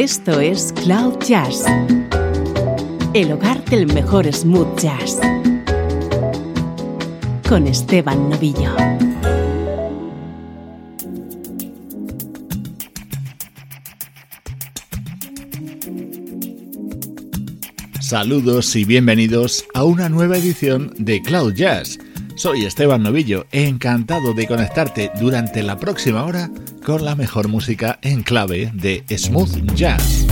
Esto es Cloud Jazz, el hogar del mejor smooth jazz, con Esteban Novillo. Saludos y bienvenidos a una nueva edición de Cloud Jazz. Soy Esteban Novillo, encantado de conectarte durante la próxima hora con la mejor música en clave de smooth jazz.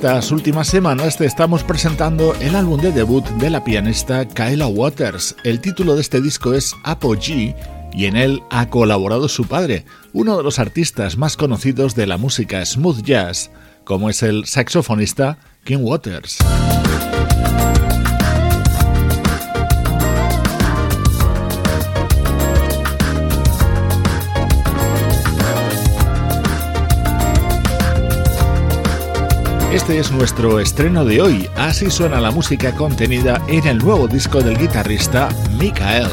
Estas últimas semanas te estamos presentando el álbum de debut de la pianista Kyla Waters. El título de este disco es Apogee y en él ha colaborado su padre, uno de los artistas más conocidos de la música smooth jazz, como es el saxofonista King Waters. Este es nuestro estreno de hoy, así suena la música contenida en el nuevo disco del guitarrista Mikael.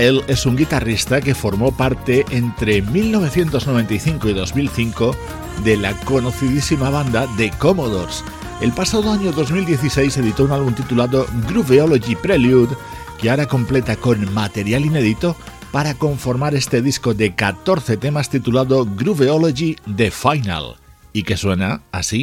Él es un guitarrista que formó parte entre 1995 y 2005 de la conocidísima banda The Commodores. El pasado año 2016 editó un álbum titulado Grooveology Prelude que ahora completa con material inédito para conformar este disco de 14 temas titulado Grooveology The Final y que suena así.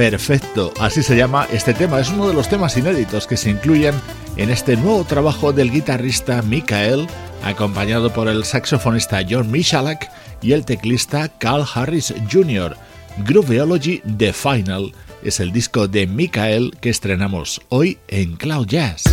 Perfecto, así se llama este tema. Es uno de los temas inéditos que se incluyen en este nuevo trabajo del guitarrista Mikael, acompañado por el saxofonista John Michalak y el teclista Carl Harris Jr. Grooveology The Final es el disco de Mikael que estrenamos hoy en Cloud Jazz.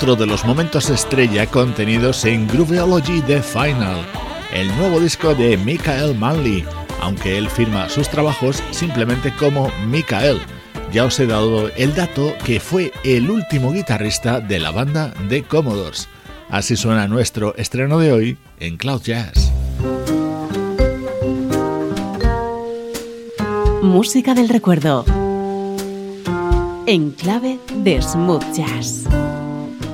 Otro de los momentos estrella contenidos en Grooveology The Final, el nuevo disco de Michael Manley, aunque él firma sus trabajos simplemente como Michael. Ya os he dado el dato que fue el último guitarrista de la banda de Commodores. Así suena nuestro estreno de hoy en Cloud Jazz. Música del recuerdo. En clave de smooth jazz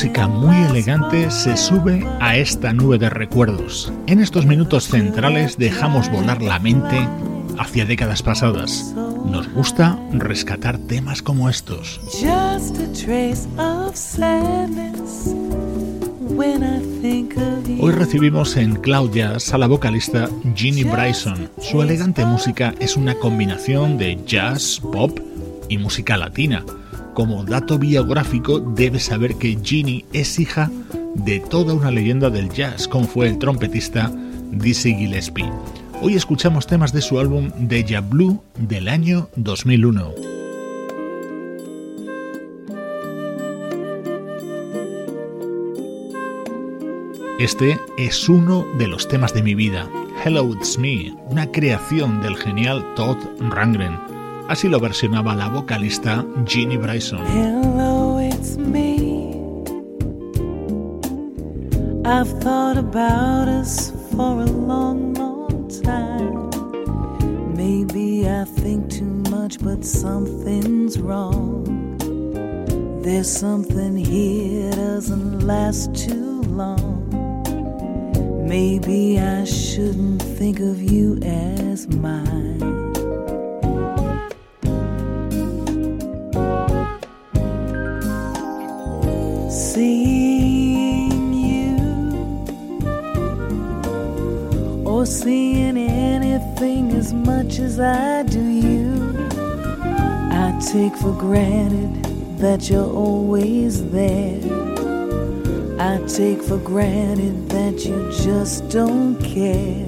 Música muy elegante se sube a esta nube de recuerdos. En estos minutos centrales dejamos volar la mente hacia décadas pasadas. Nos gusta rescatar temas como estos. Just a trace of sadness when I think of you. Hoy recibimos en Cloud Jazz a la vocalista Ginny Bryson. Su elegante música es una combinación de jazz, pop y música latina. Como dato biográfico, debes saber que Ginny es hija de toda una leyenda del jazz, como fue el trompetista Dizzy Gillespie. Hoy escuchamos temas de su álbum Deja Blue del año 2001. Este es uno de los temas de mi vida, Hello It's Me, una creación del genial Todd Rangren. Así lo versionaba la vocalista Ginny Bryson. Hello, it's me. I've thought about us for a long, long time. Maybe I think too much, but something's wrong. There's something here doesn't last too long. Maybe I shouldn't think of you as mine. seeing you or seeing anything as much as I do you. I take for granted that you're always there. I take for granted that you just don't care.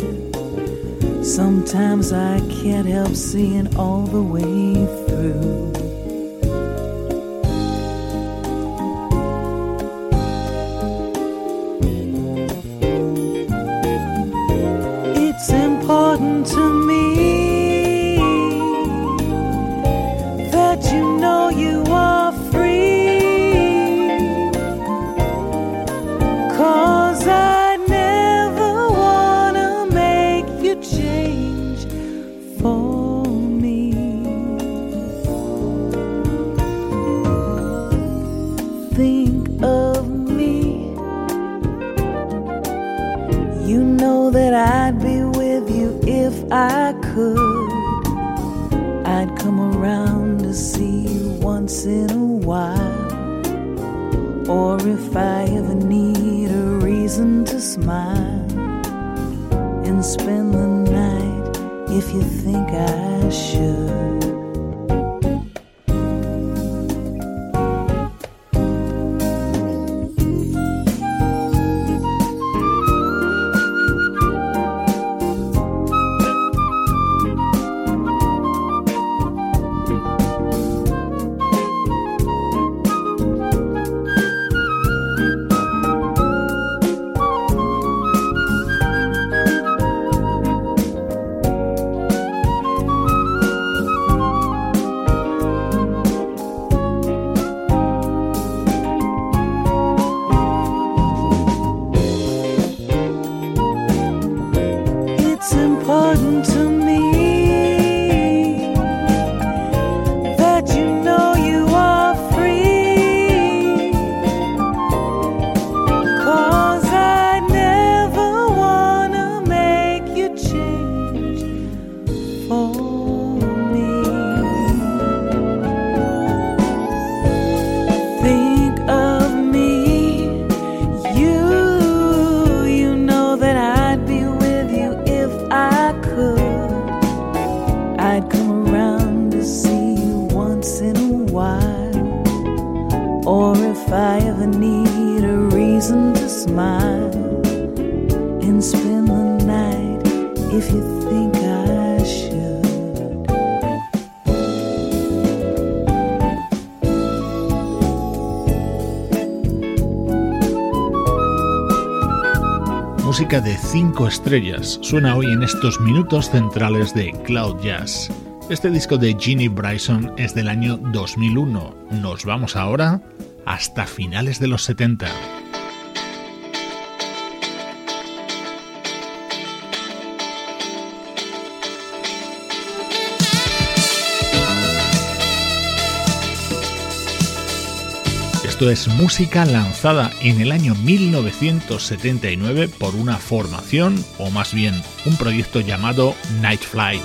Sometimes I can't help seeing all the way through. 5 estrellas. Suena hoy en estos minutos centrales de Cloud Jazz. Este disco de Ginny Bryson es del año 2001. Nos vamos ahora hasta finales de los 70. Esto es música lanzada en el año 1979 por una formación, o más bien un proyecto llamado Night Flight.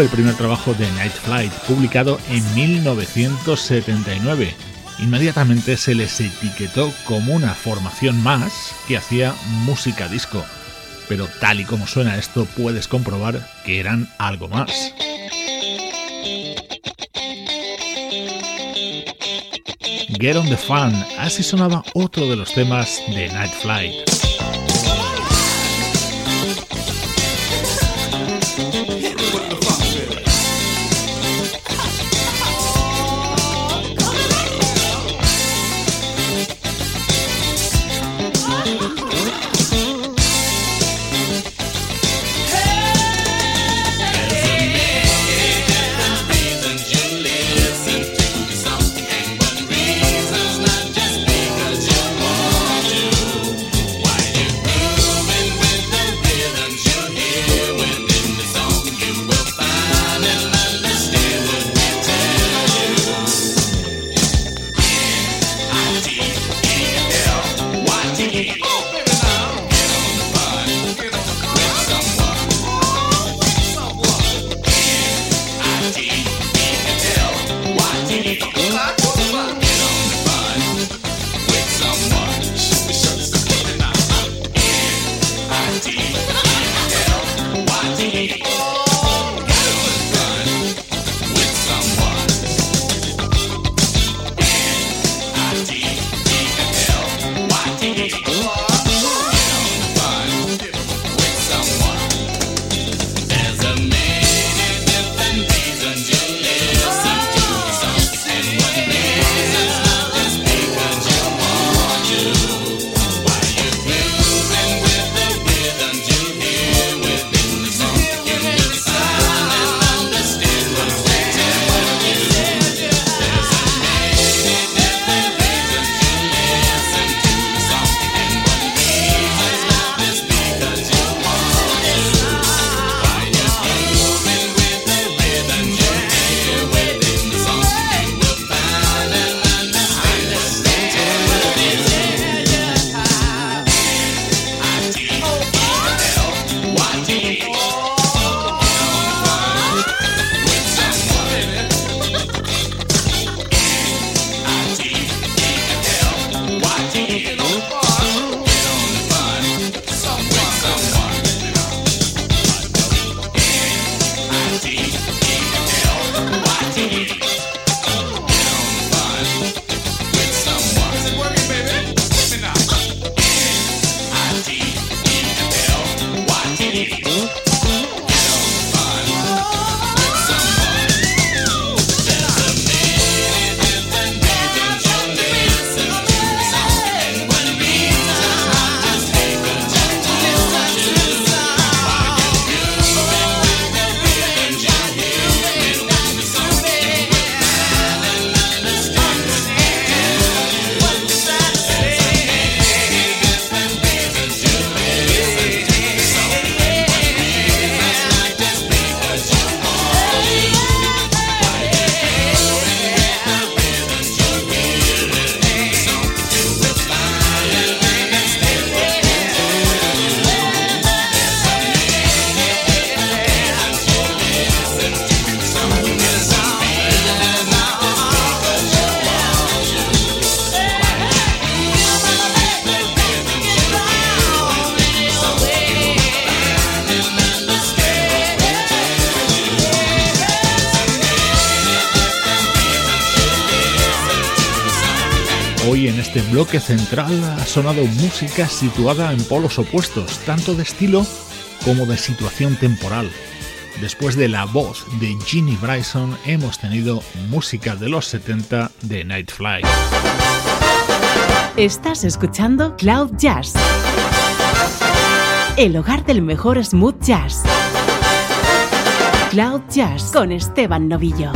El primer trabajo de Night Flight, publicado en 1979. Inmediatamente se les etiquetó como una formación más que hacía música disco. Pero tal y como suena esto, puedes comprobar que eran algo más. Get on the Fun, así sonaba otro de los temas de Night Flight. Central ha sonado música situada en polos opuestos, tanto de estilo como de situación temporal. Después de la voz de Ginny Bryson hemos tenido música de los 70 de Nightfly. Estás escuchando Cloud Jazz, el hogar del mejor smooth jazz. Cloud Jazz con Esteban Novillo.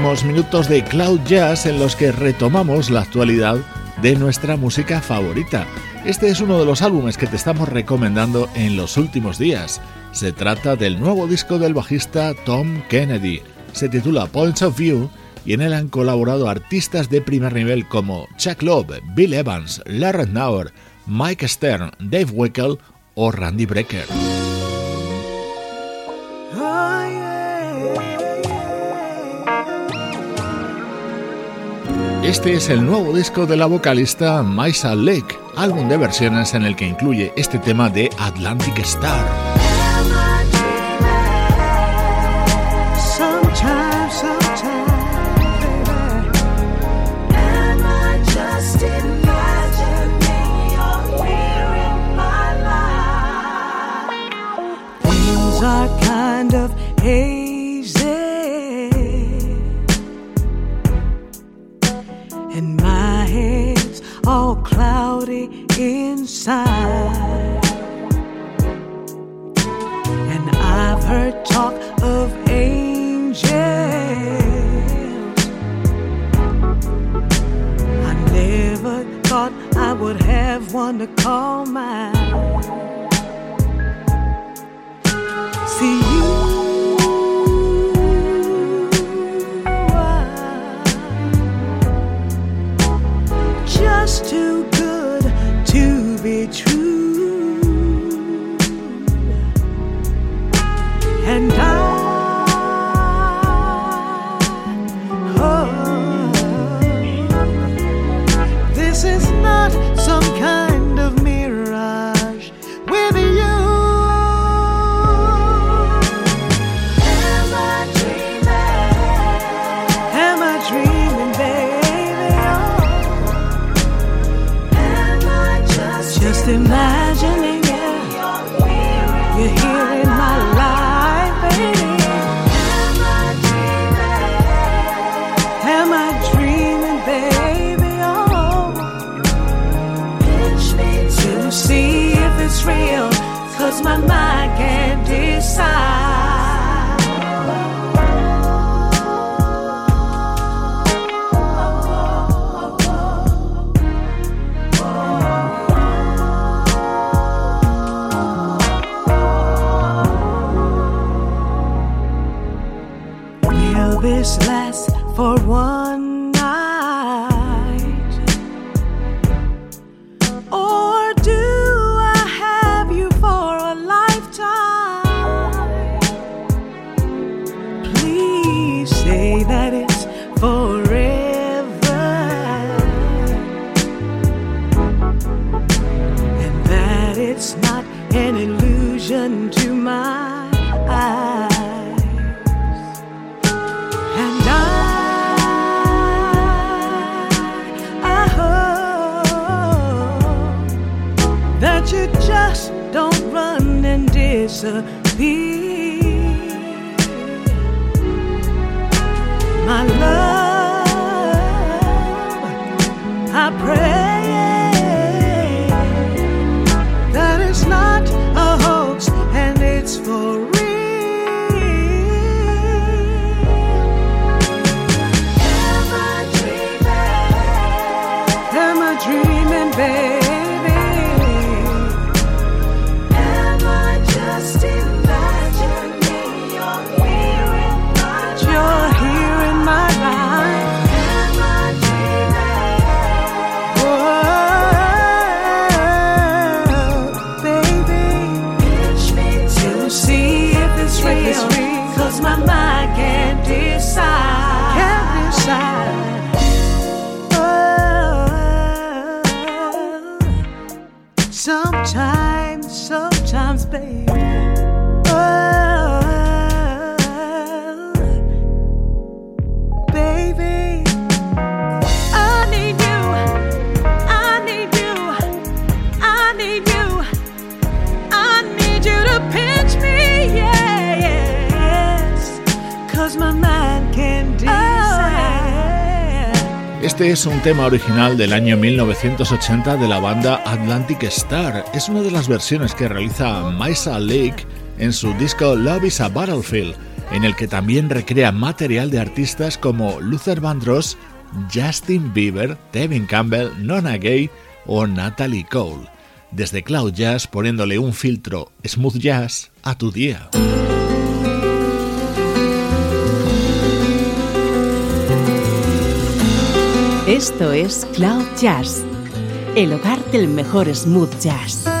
últimos minutos de Cloud Jazz en los que retomamos la actualidad de nuestra música favorita. Este es uno de los álbumes que te estamos recomendando en los últimos días. Se trata del nuevo disco del bajista Tom Kennedy. Se titula Points of View y en él han colaborado artistas de primer nivel como Chuck Love, Bill Evans, Larry Nauer, Mike Stern, Dave Weckel o Randy Brecker. Oh, yeah. Este es el nuevo disco de la vocalista Maisa Lake, álbum de versiones en el que incluye este tema de Atlantic Star. Will this last for one? Este es un tema original del año 1980 de la banda Atlantic Star. Es una de las versiones que realiza Maisa Lake en su disco Love is a Battlefield, en el que también recrea material de artistas como Luther Vandross, Justin Bieber, Devin Campbell, Nona Gay o Natalie Cole. Desde Cloud Jazz poniéndole un filtro smooth jazz a tu día. Esto es Cloud Jazz, el hogar del mejor smooth jazz.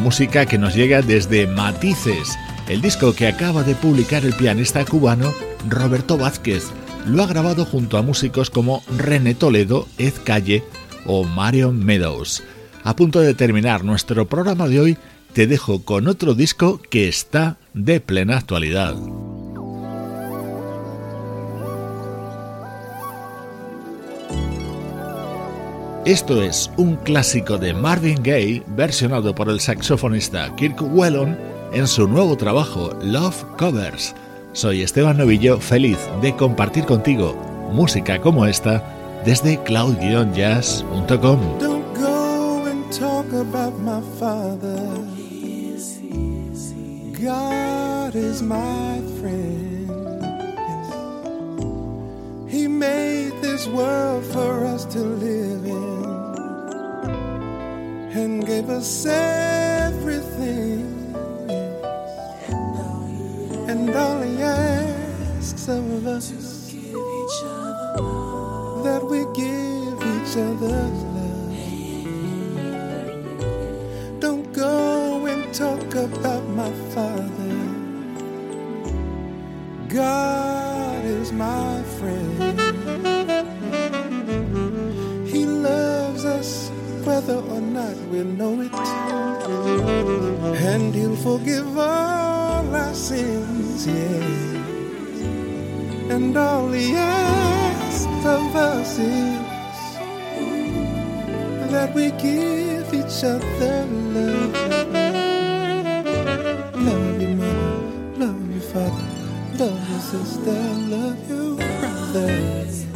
Música que nos llega desde Matices, el disco que acaba de publicar el pianista cubano Roberto Vázquez. Lo ha grabado junto a músicos como René Toledo, Ed Calle o Marion Meadows. A punto de terminar nuestro programa de hoy, te dejo con otro disco que está de plena actualidad. Esto es un clásico de Marvin Gaye versionado por el saxofonista Kirk Whelan en su nuevo trabajo Love Covers. Soy Esteban Novillo, feliz de compartir contigo música como esta desde cloud-jazz.com. Don't go and talk about my father. God is my friend. He made this world for us to live in. and gave us everything. And all He asks of us is giving each other that we give each other love. Don't go and talk about my Father. God is my friend. Whether or not we know it. And He'll forgive all our sins, yes. And all He asks of us is that we give each other love. Love you, mother. Love you, father. Love you, sister. Love you, brother.